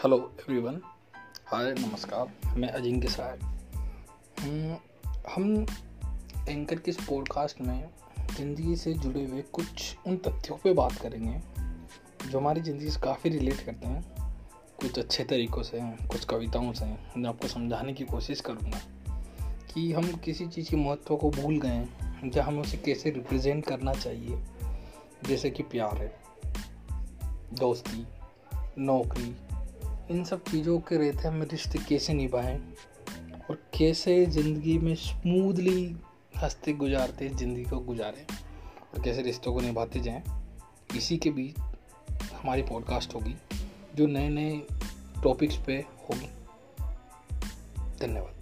Hello everyone hi नमस्कार। मैं अजिंक्य साय। हम्म, हम एंकर के इस पॉडकास्ट में ज़िंदगी से जुड़े हुए कुछ उन तथ्यों पे बात करेंगे जो हमारी ज़िंदगी से काफ़ी रिलेट करते हैं। कुछ अच्छे तरीक़ों से कुछ कविताओं से मैं आपको समझाने की कोशिश करूँगा कि हम किसी चीज़ के महत्व को भूल गए हैं या हमें उसे कैसे रिप्रेजेंट करना चाहिए। जैसे कि प्यार है दोस्ती नौकरी इन सब चीज़ों के रहते हम रिश्ते कैसे निभाएँ? और कैसे ज़िंदगी में स्मूदली हँसते गुजारते ज़िंदगी को गुजारें? और कैसे रिश्तों को निभाते जाएँ? इसी के बीच हमारी पॉडकास्ट होगी, जो नए नए टॉपिक्स पे होगी। धन्यवाद।